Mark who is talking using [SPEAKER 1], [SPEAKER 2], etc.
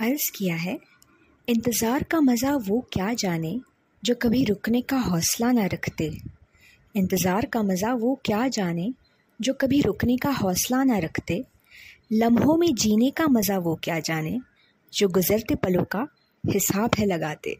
[SPEAKER 1] अर्ज़ किया है, इंतज़ार का मज़ा वो क्या जाने जो कभी रुकने का हौसला ना रखते। इंतज़ार का मज़ा वो क्या जाने जो कभी रुकने का हौसला ना रखते। लम्हों में जीने का मज़ा वो क्या जाने जो गुज़रते पलों का हिसाब है लगाते।